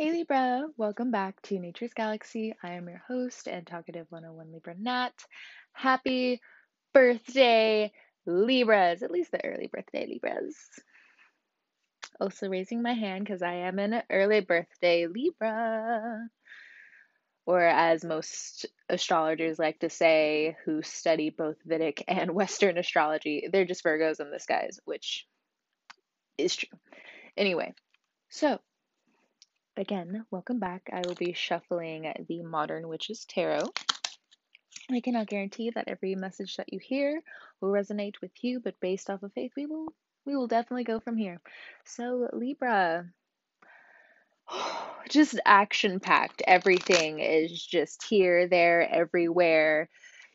Hey Libra, welcome back to Nature's Galaxy. I am your host and talkative 101 Libra Nat. Happy birthday, Libras, at least the early birthday Libras. Also raising my hand because I am an early birthday Libra. Or as most astrologers like to say, who study both Vedic and Western astrology, they're just Virgos in the skies, which is true. Anyway, so Again, welcome back. I will be shuffling the Modern Witches Tarot. I cannot guarantee that every message that you hear will resonate with you, but based off of faith, we will we will definitely go from here. So, Libra, just action packed. Everything is just here, there, everywhere.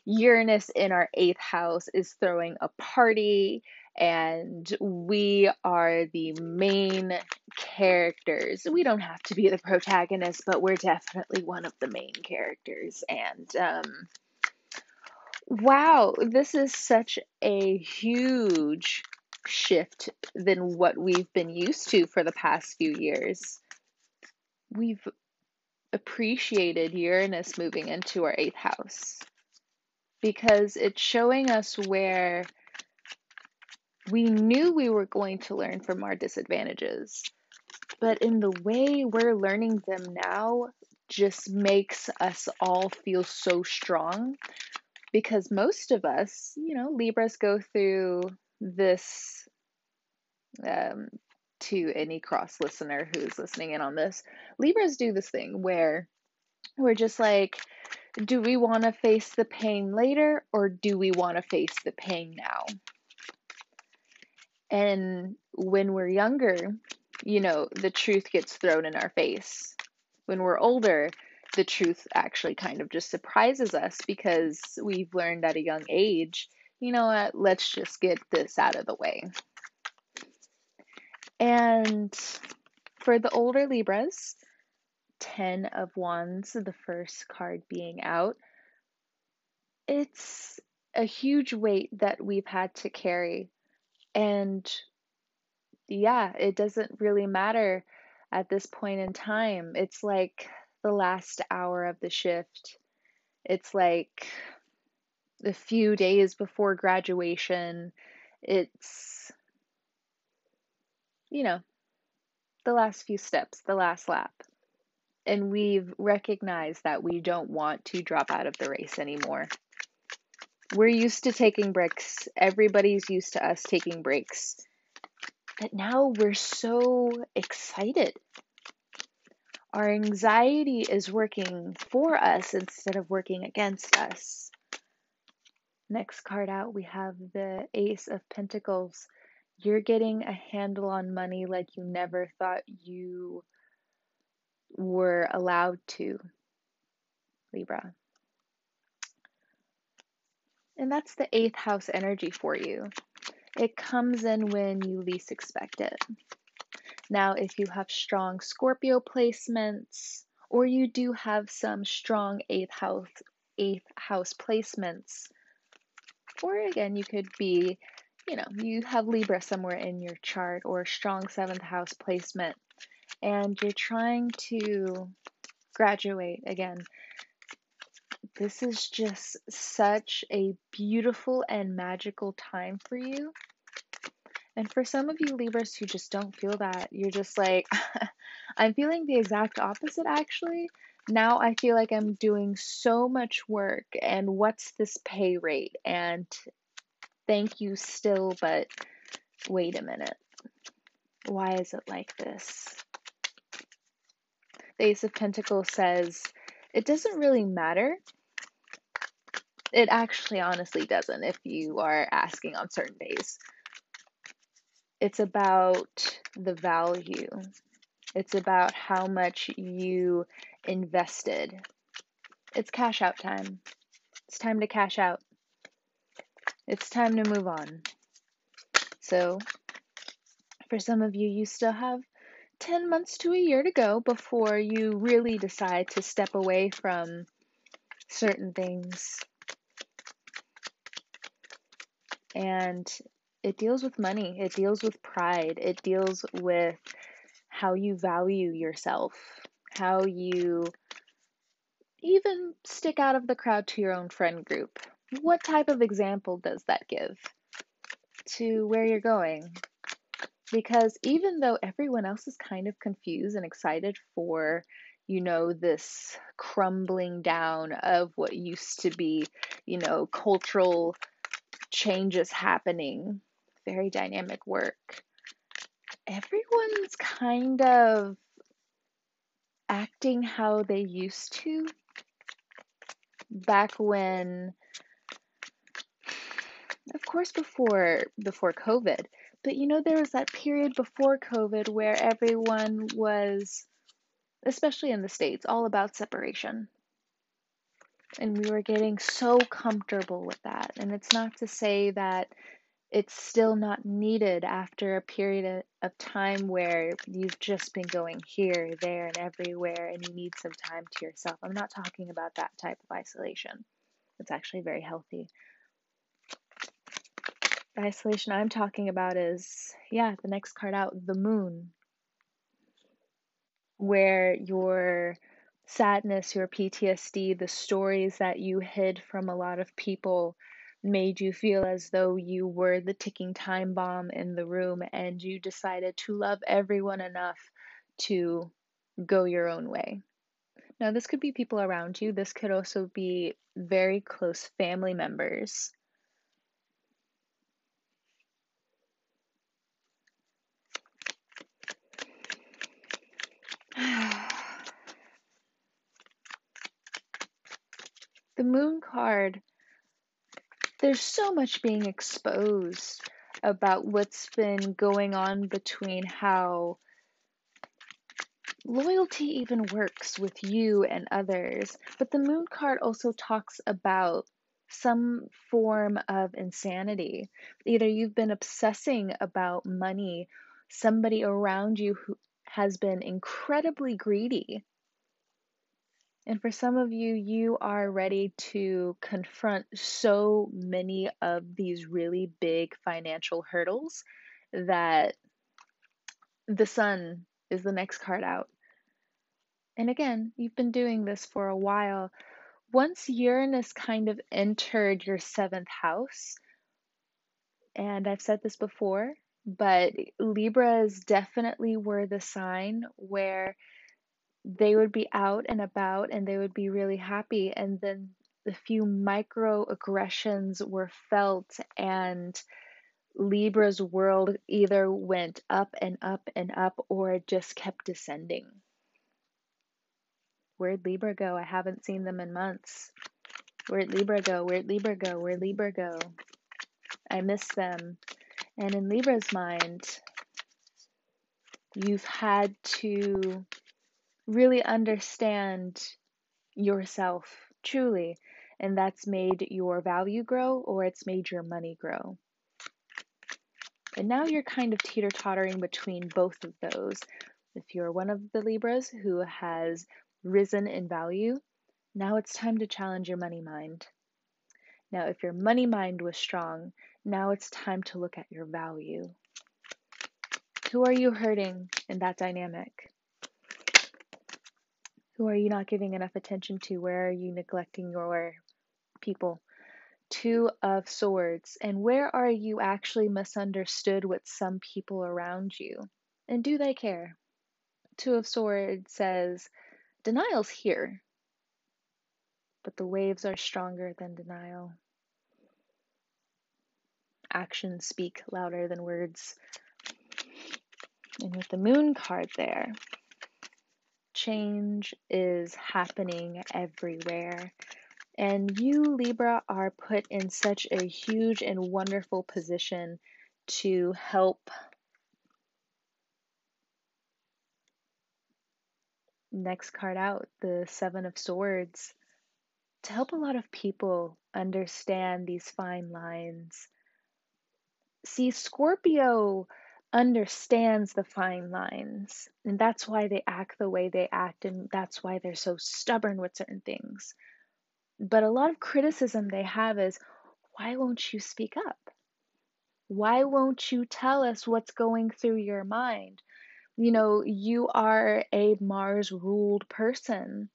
Uranus in our eighth house is throwing a party and we are the main characters. We don't have to be the protagonist, but we're definitely one of the main characters. And um, wow, this is such a huge shift than what we've been used to for the past few years. We've appreciated Uranus moving into our eighth house because it's showing us where we knew we were going to learn from our disadvantages, but in the way we're learning them now just makes us all feel so strong because most of us, you know, Libras go through this um, to any cross listener who's listening in on this. Libras do this thing where we're just like, do we want to face the pain later or do we want to face the pain now? And when we're younger, you know, the truth gets thrown in our face. When we're older, the truth actually kind of just surprises us because we've learned at a young age, you know what, let's just get this out of the way. And for the older Libras, 10 of Wands, the first card being out, it's a huge weight that we've had to carry and yeah, it doesn't really matter at this point in time. It's like the last hour of the shift. It's like a few days before graduation. It's, you know, the last few steps, the last lap. And we've recognized that we don't want to drop out of the race anymore we're used to taking breaks. Everybody's used to us taking breaks. But now we're so excited. Our anxiety is working for us instead of working against us. Next card out, we have the Ace of Pentacles. You're getting a handle on money like you never thought you were allowed to, Libra. And that's the eighth house energy for you. It comes in when you least expect it. Now, if you have strong Scorpio placements, or you do have some strong eighth house eighth house placements, or again, you could be, you know, you have Libra somewhere in your chart or strong seventh house placement, and you're trying to graduate again this is just such a beautiful and magical time for you. And for some of you Libras who just don't feel that, you're just like, I'm feeling the exact opposite actually. Now I feel like I'm doing so much work, and what's this pay rate? And thank you still, but wait a minute. Why is it like this? The Ace of Pentacles says, it doesn't really matter it actually honestly doesn't if you are asking on certain days. It's about the value. It's about how much you invested. It's cash out time. It's time to cash out. It's time to move on. So, for some of you, you still have 10 months to a year to go before you really decide to step away from certain things and it deals with money, it deals with pride, it deals with how you value yourself. how you even stick out of the crowd to your own friend group. What type of example does that give to where you're going? Because even though everyone else is kind of confused and excited for, you know, this crumbling down of what used to be, you know, cultural changes happening, very dynamic work, everyone's kind of acting how they used to. Back when of course before before covid. But you know there was that period before covid where everyone was especially in the states all about separation and we were getting so comfortable with that and it's not to say that it's still not needed after a period of time where you've just been going here, there, and everywhere, and you need some time to yourself. I'm not talking about that type of isolation. It's actually very healthy. The isolation I'm talking about is, yeah, the next card out, the moon, where your sadness, your PTSD, the stories that you hid from a lot of people made you feel as though you were the ticking time bomb in the room and you decided to love everyone enough to go your own way. Now, this could be people around you, this could also be very close family members. The moon card there's so much being exposed about what's been going on between how loyalty even works with you and others. But the moon card also talks about some form of insanity. Either you've been obsessing about money, somebody around you who has been incredibly greedy and for some of you, you are ready to confront so many of these really big financial hurdles that the sun is the next card out. And again, you've been doing this for a while. Once Uranus kind of entered your seventh house, and I've said this before, but Libras definitely were the sign where they would be out and about and they would be really happy and then the few microaggressions were felt and Libra's world either went up and up and up or it just kept descending. Where'd Libra go? I haven't seen them in months. Where'd Libra go? Where'd Libra go? Where'd Libra go? I miss them. And in Libra's mind, you've had to really understand yourself truly, and that's made your value grow or it's made your money grow. And now you're kind of teeter tottering between both of those. If you're one of the Libras who has risen in value, now it's time to challenge your money mind. Now, if your money mind was strong, now it's time to look at your value. Who are you hurting in that dynamic? Who are you not giving enough attention to? Where are you neglecting your people? Two of Swords. And where are you actually misunderstood with some people around you? And do they care? Two of Swords says, Denial's here, but the waves are stronger than denial. Actions speak louder than words. And with the moon card there, change is happening everywhere. And you, Libra, are put in such a huge and wonderful position to help next card out, the Seven of Swords, to help a lot of people understand these fine lines. See, Scorpio understands the fine lines. And that's why they act the way they act, and that's why they're so stubborn with certain things. But a lot of criticism they have is why won't you speak up? Why won't you tell us what's going through your mind? You know, you are a Mars ruled person.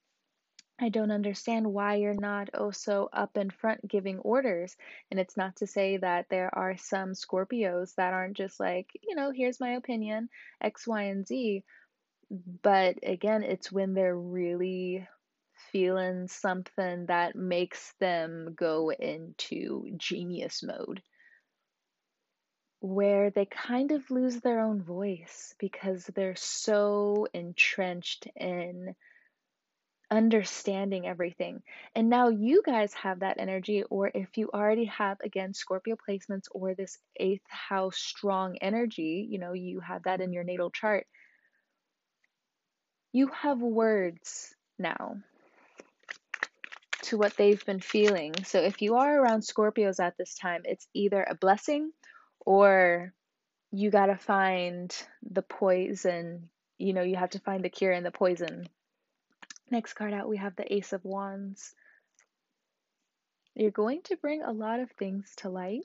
I don't understand why you're not also up in front giving orders. And it's not to say that there are some Scorpios that aren't just like, you know, here's my opinion, X, Y, and Z. But again, it's when they're really feeling something that makes them go into genius mode, where they kind of lose their own voice because they're so entrenched in understanding everything. And now you guys have that energy, or if you already have, again, Scorpio placements or this eighth house strong energy, you know, you have that in your natal chart, you have words now to what they've been feeling. So if you are around Scorpios at this time, it's either a blessing or you got to find the poison. You know, you have to find the cure in the poison Next card out, we have the Ace of Wands. You're going to bring a lot of things to light.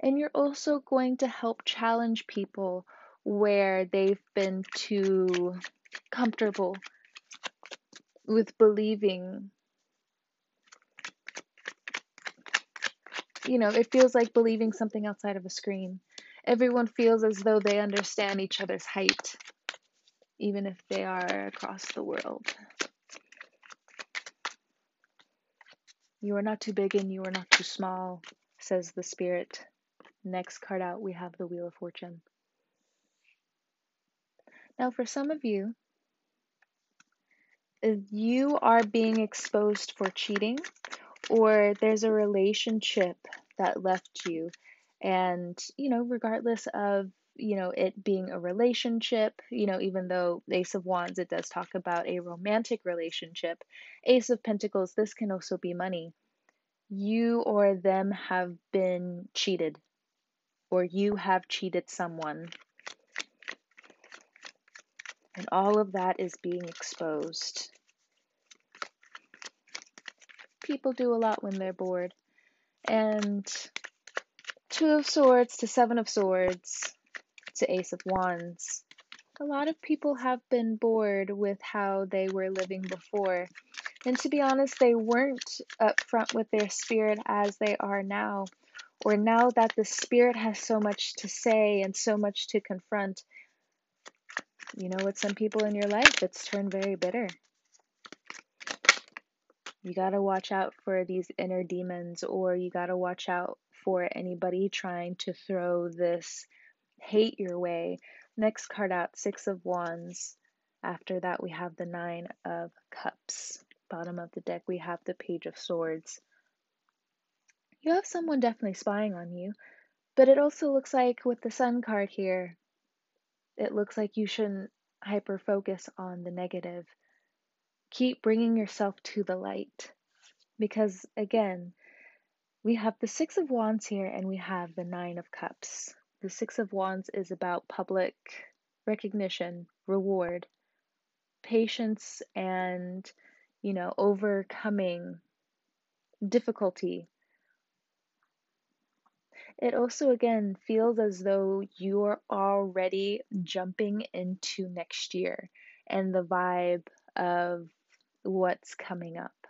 And you're also going to help challenge people where they've been too comfortable with believing. You know, it feels like believing something outside of a screen. Everyone feels as though they understand each other's height even if they are across the world. You are not too big and you are not too small, says the spirit. Next card out, we have the Wheel of Fortune. Now, for some of you, you are being exposed for cheating, or there's a relationship that left you. And, you know, regardless of you know, it being a relationship, you know, even though Ace of Wands, it does talk about a romantic relationship. Ace of Pentacles, this can also be money. You or them have been cheated, or you have cheated someone. And all of that is being exposed. People do a lot when they're bored. And Two of Swords to Seven of Swords to Ace of Wands. A lot of people have been bored with how they were living before. And to be honest, they weren't upfront with their spirit as they are now. Or now that the spirit has so much to say and so much to confront. You know, with some people in your life, it's turned very bitter. You got to watch out for these inner demons, or you got to watch out for anybody trying to throw this hate your way. Next card out, Six of Wands. After that, we have the Nine of Cups. Bottom of the deck, we have the Page of Swords. You have someone definitely spying on you, but it also looks like with the Sun card here, it looks like you shouldn't hyper focus on the negative. Keep bringing yourself to the light. Because again, we have the Six of Wands here and we have the Nine of Cups. The Six of Wands is about public recognition, reward, patience, and, you know, overcoming difficulty. It also, again, feels as though you're already jumping into next year and the vibe of what's coming up.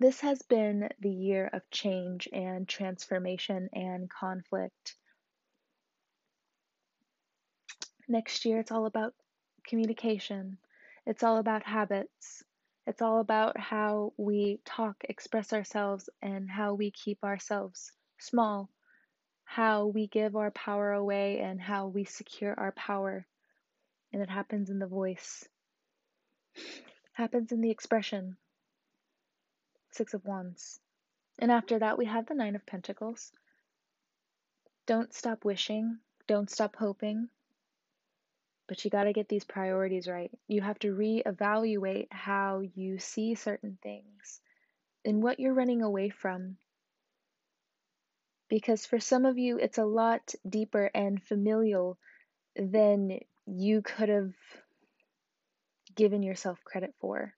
This has been the year of change and transformation and conflict. Next year, it's all about communication, it's all about habits, it's all about how we talk, express ourselves, and how we keep ourselves small, how we give our power away, and how we secure our power. And it happens in the voice, happens in the expression. Six of Wands. And after that, we have the Nine of Pentacles. Don't stop wishing, don't stop hoping, but you got to get these priorities right. You have to reevaluate how you see certain things and what you're running away from. Because for some of you, it's a lot deeper and familial than you could have given yourself credit for.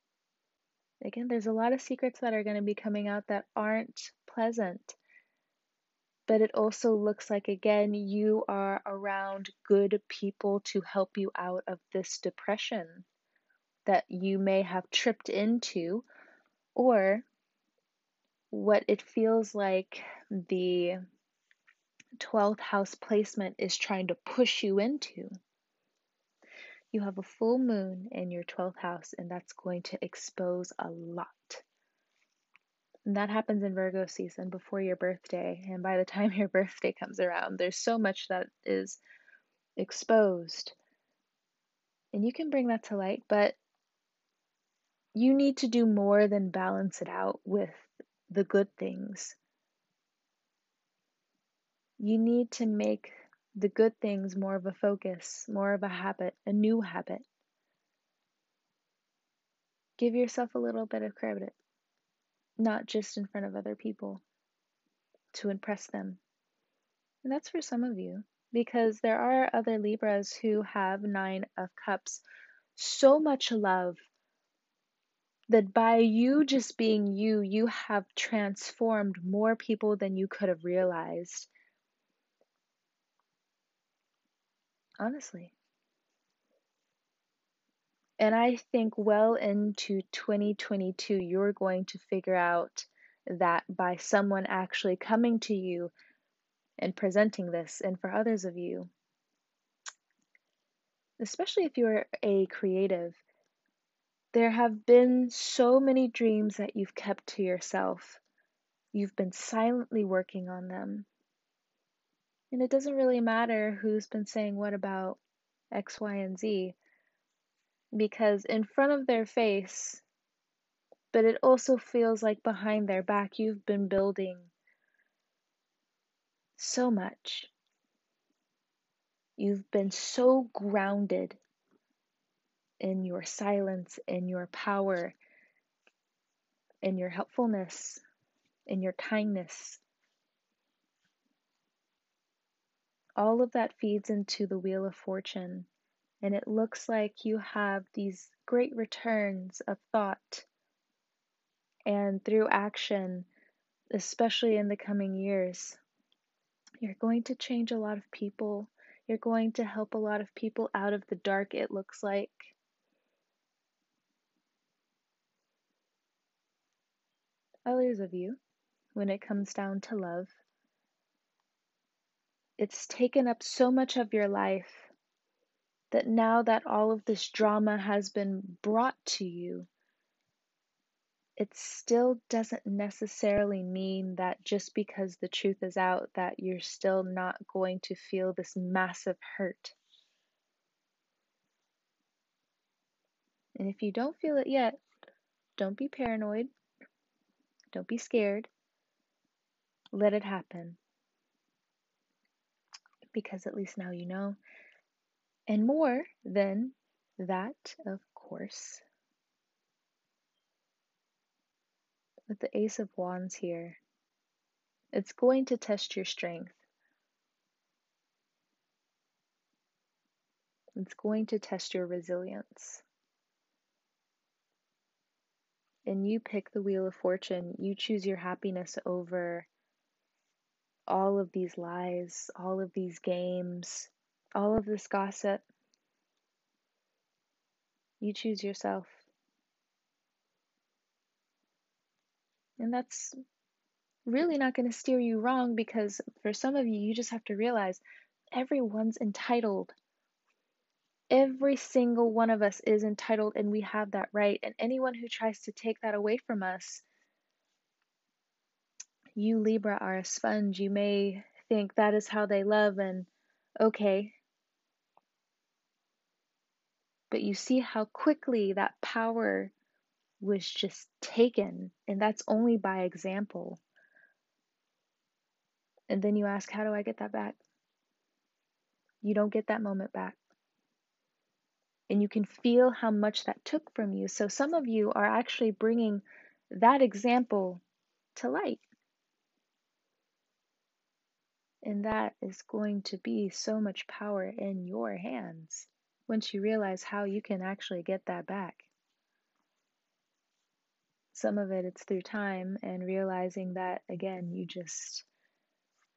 Again, there's a lot of secrets that are going to be coming out that aren't pleasant. but it also looks like, again, you are around good people to help you out of this depression that you may have tripped into, or what it feels like the 12th house placement is trying to push you into. You have a full moon in your 12th house, and that's going to expose a lot. And that happens in Virgo season before your birthday. And by the time your birthday comes around, there's so much that is exposed. And you can bring that to light, but you need to do more than balance it out with the good things. You need to make the good things more of a focus, more of a habit, a new habit. Give yourself a little bit of credit not just in front of other people to impress them. And that's for some of you because there are other Libras who have Nine of Cups, so much love that by you just being you, you have transformed more people than you could have realized. Honestly. And I think well into 2022, you're going to figure out that by someone actually coming to you and presenting this, and for others of you, especially if you're a creative, there have been so many dreams that you've kept to yourself. You've been silently working on them. And it doesn't really matter who's been saying what about X, Y, and Z because in front of their face, but it also feels like behind their back, you've been building so much. You've been so grounded in your silence, in your power, in your helpfulness, in your kindness. All of that feeds into the Wheel of Fortune and it looks like you have these great returns of thought and through action, especially in the coming years. You're going to change a lot of people. You're going to help a lot of people out of the dark, it looks like. Others of you, when it comes down to love, it's taken up so much of your life that now that all of this drama has been brought to you, it still doesn't necessarily mean that just because the truth is out that you're still not going to feel this massive hurt. And if you don't feel it yet, don't be paranoid. Don't be scared. Let it happen. Because at least now you know and more than that, of course. With the Ace of Wands here, it's going to test your strength. It's going to test your resilience. And you pick the Wheel of Fortune, you choose your happiness over all of these lies, all of these games, all of this gossip. You choose yourself. And that's really not going to steer you wrong because for some of you, you just have to realize everyone's entitled. Every single one of us is entitled, and we have that right. And anyone who tries to take that away from us, you Libra are a sponge. You may think that is how they love, and okay, but you see how quickly that power was just taken, and that's only by example. And then you ask, How do I get that back? You don't get that moment back. And you can feel how much that took from you. So, some of you are actually bringing that example to light. And that is going to be so much power in your hands once you realize how you can actually get that back. Some of it it's through time and realizing that again you just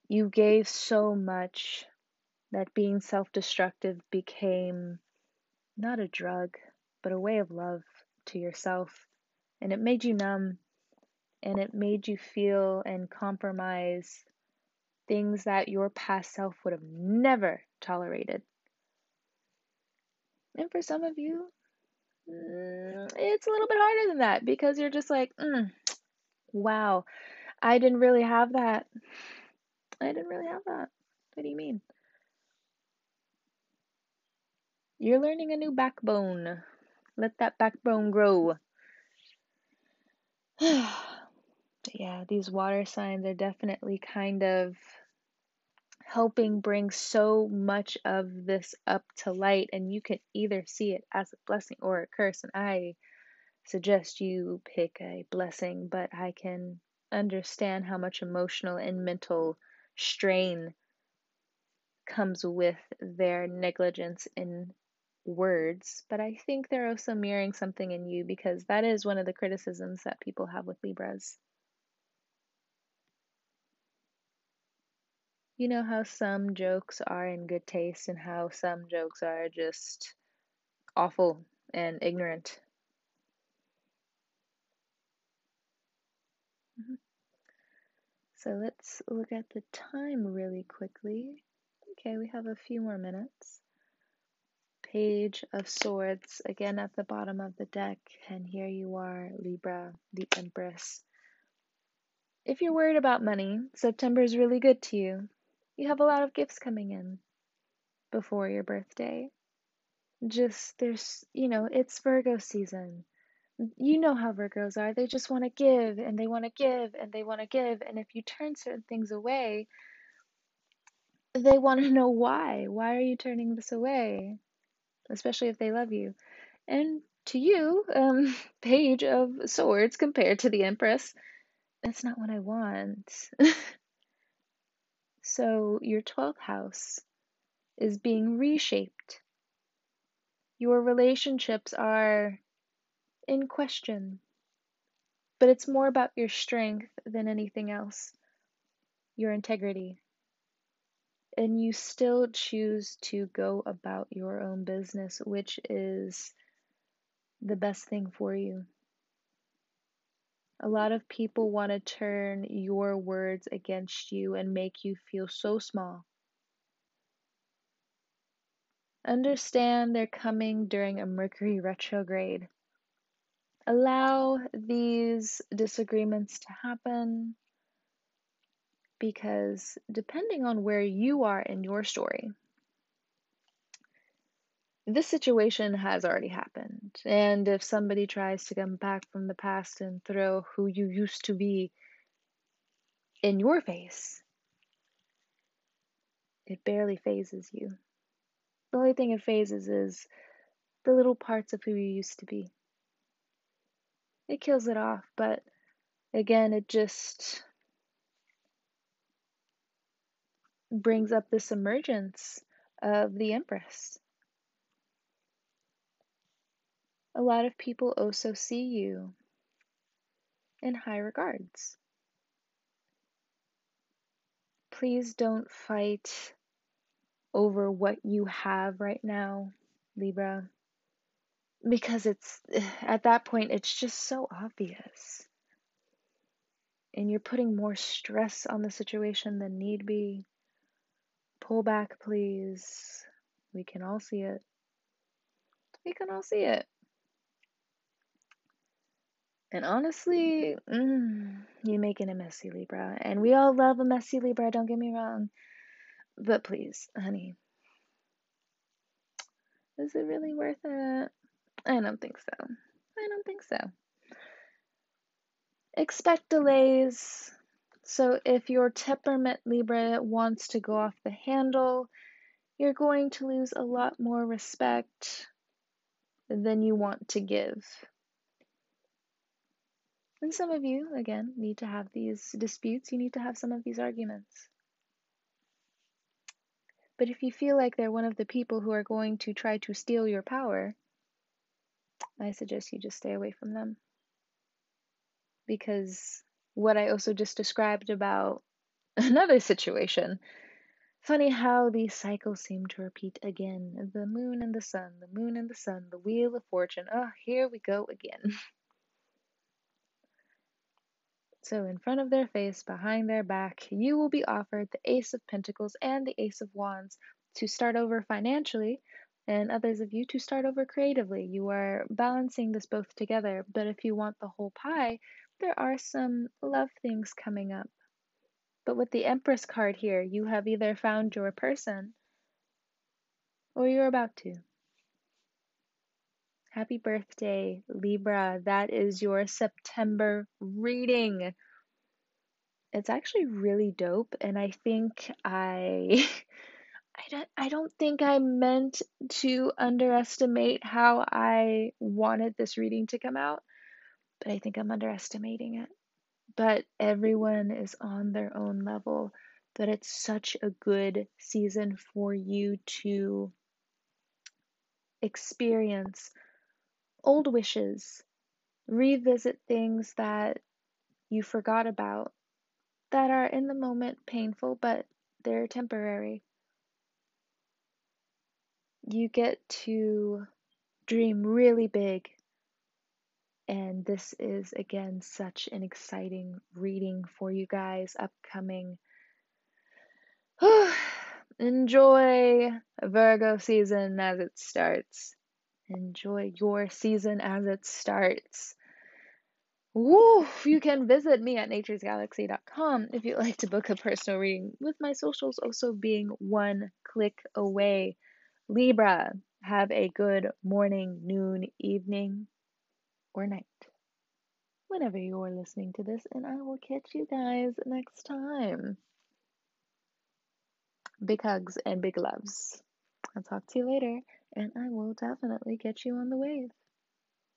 You gave so much that being self destructive became not a drug, but a way of love to yourself. And it made you numb and it made you feel and compromise things that your past self would have never tolerated. And for some of you, mm, it's a little bit harder than that because you're just like, mm, wow, I didn't really have that. I didn't really have that. What do you mean? You're learning a new backbone. Let that backbone grow. yeah, these water signs are definitely kind of helping bring so much of this up to light, and you can either see it as a blessing or a curse. And I suggest you pick a blessing, but I can understand how much emotional and mental strain comes with their negligence in words. But I think they're also mirroring something in you because that is one of the criticisms that people have with Libras. You know how some jokes are in good taste and how some jokes are just awful and ignorant. Mm-hmm. So let's look at the time really quickly. Okay, we have a few more minutes. Page of Swords again at the bottom of the deck, and here you are, Libra, the Empress. If you're worried about money, September is really good to you. You have a lot of gifts coming in before your birthday. Just there's, you know, it's Virgo season. You know how Virgos are. They just want to give and they want to give and they want to give. And if you turn certain things away, they want to know why. Why are you turning this away? Especially if they love you. And to you, um, Page of Swords compared to the Empress, that's not what I want. So your 12th house is being reshaped. Your relationships are in question, but it's more about your strength than anything else, your integrity. And you still choose to go about your own business, which is the best thing for you. A lot of people want to turn your words against you and make you feel so small. Understand they're coming during a Mercury retrograde. Allow these disagreements to happen because depending on where you are in your story, this situation has already happened. And if somebody tries to come back from the past and throw who you used to be in your face, it barely phases you. The only thing it phases is the little parts of who you used to be. It kills it off, but again, it just brings up this emergence of the Empress. A lot of people also see you in high regards. Please don't fight over what you have right now, Libra, because it's at that point it's just so obvious. And you're putting more stress on the situation than need be. Pull back, please. We can all see it. We can all see it. And honestly, mm, you're making a messy Libra. And we all love a messy Libra, don't get me wrong. But please, honey, is it really worth it? I don't think so. I don't think so. Expect delays. So if your temperament Libra wants to go off the handle, you're going to lose a lot more respect than you want to give. And some of you, again, need to have these disputes. You need to have some of these arguments. But if you feel like they're one of the people who are going to try to steal your power, I suggest you just stay away from them. Because what I also just described about Another situation. Funny how these cycles seem to repeat again. The moon and the sun, the moon and the sun, the wheel of fortune. Oh, here we go again. So, in front of their face, behind their back, you will be offered the Ace of Pentacles and the Ace of Wands to start over financially, and others of you to start over creatively. You are balancing this both together, but if you want the whole pie, there are some love things coming up. But with the Empress card here, you have either found your person or you're about to. Happy birthday, Libra. That is your September reading. It's actually really dope, and I think I. I don't, I don't think I meant to underestimate how I wanted this reading to come out, but I think I'm underestimating it. But everyone is on their own level, but it's such a good season for you to experience old wishes, revisit things that you forgot about that are in the moment painful, but they're temporary. You get to dream really big. And this is again such an exciting reading for you guys upcoming. Enjoy Virgo season as it starts. Enjoy your season as it starts. Woo! You can visit me at naturesgalaxy.com if you'd like to book a personal reading, with my socials also being one click away. Libra, have a good morning, noon, evening, or night. Whenever you're listening to this, and I will catch you guys next time. Big hugs and big loves. I'll talk to you later, and I will definitely get you on the wave.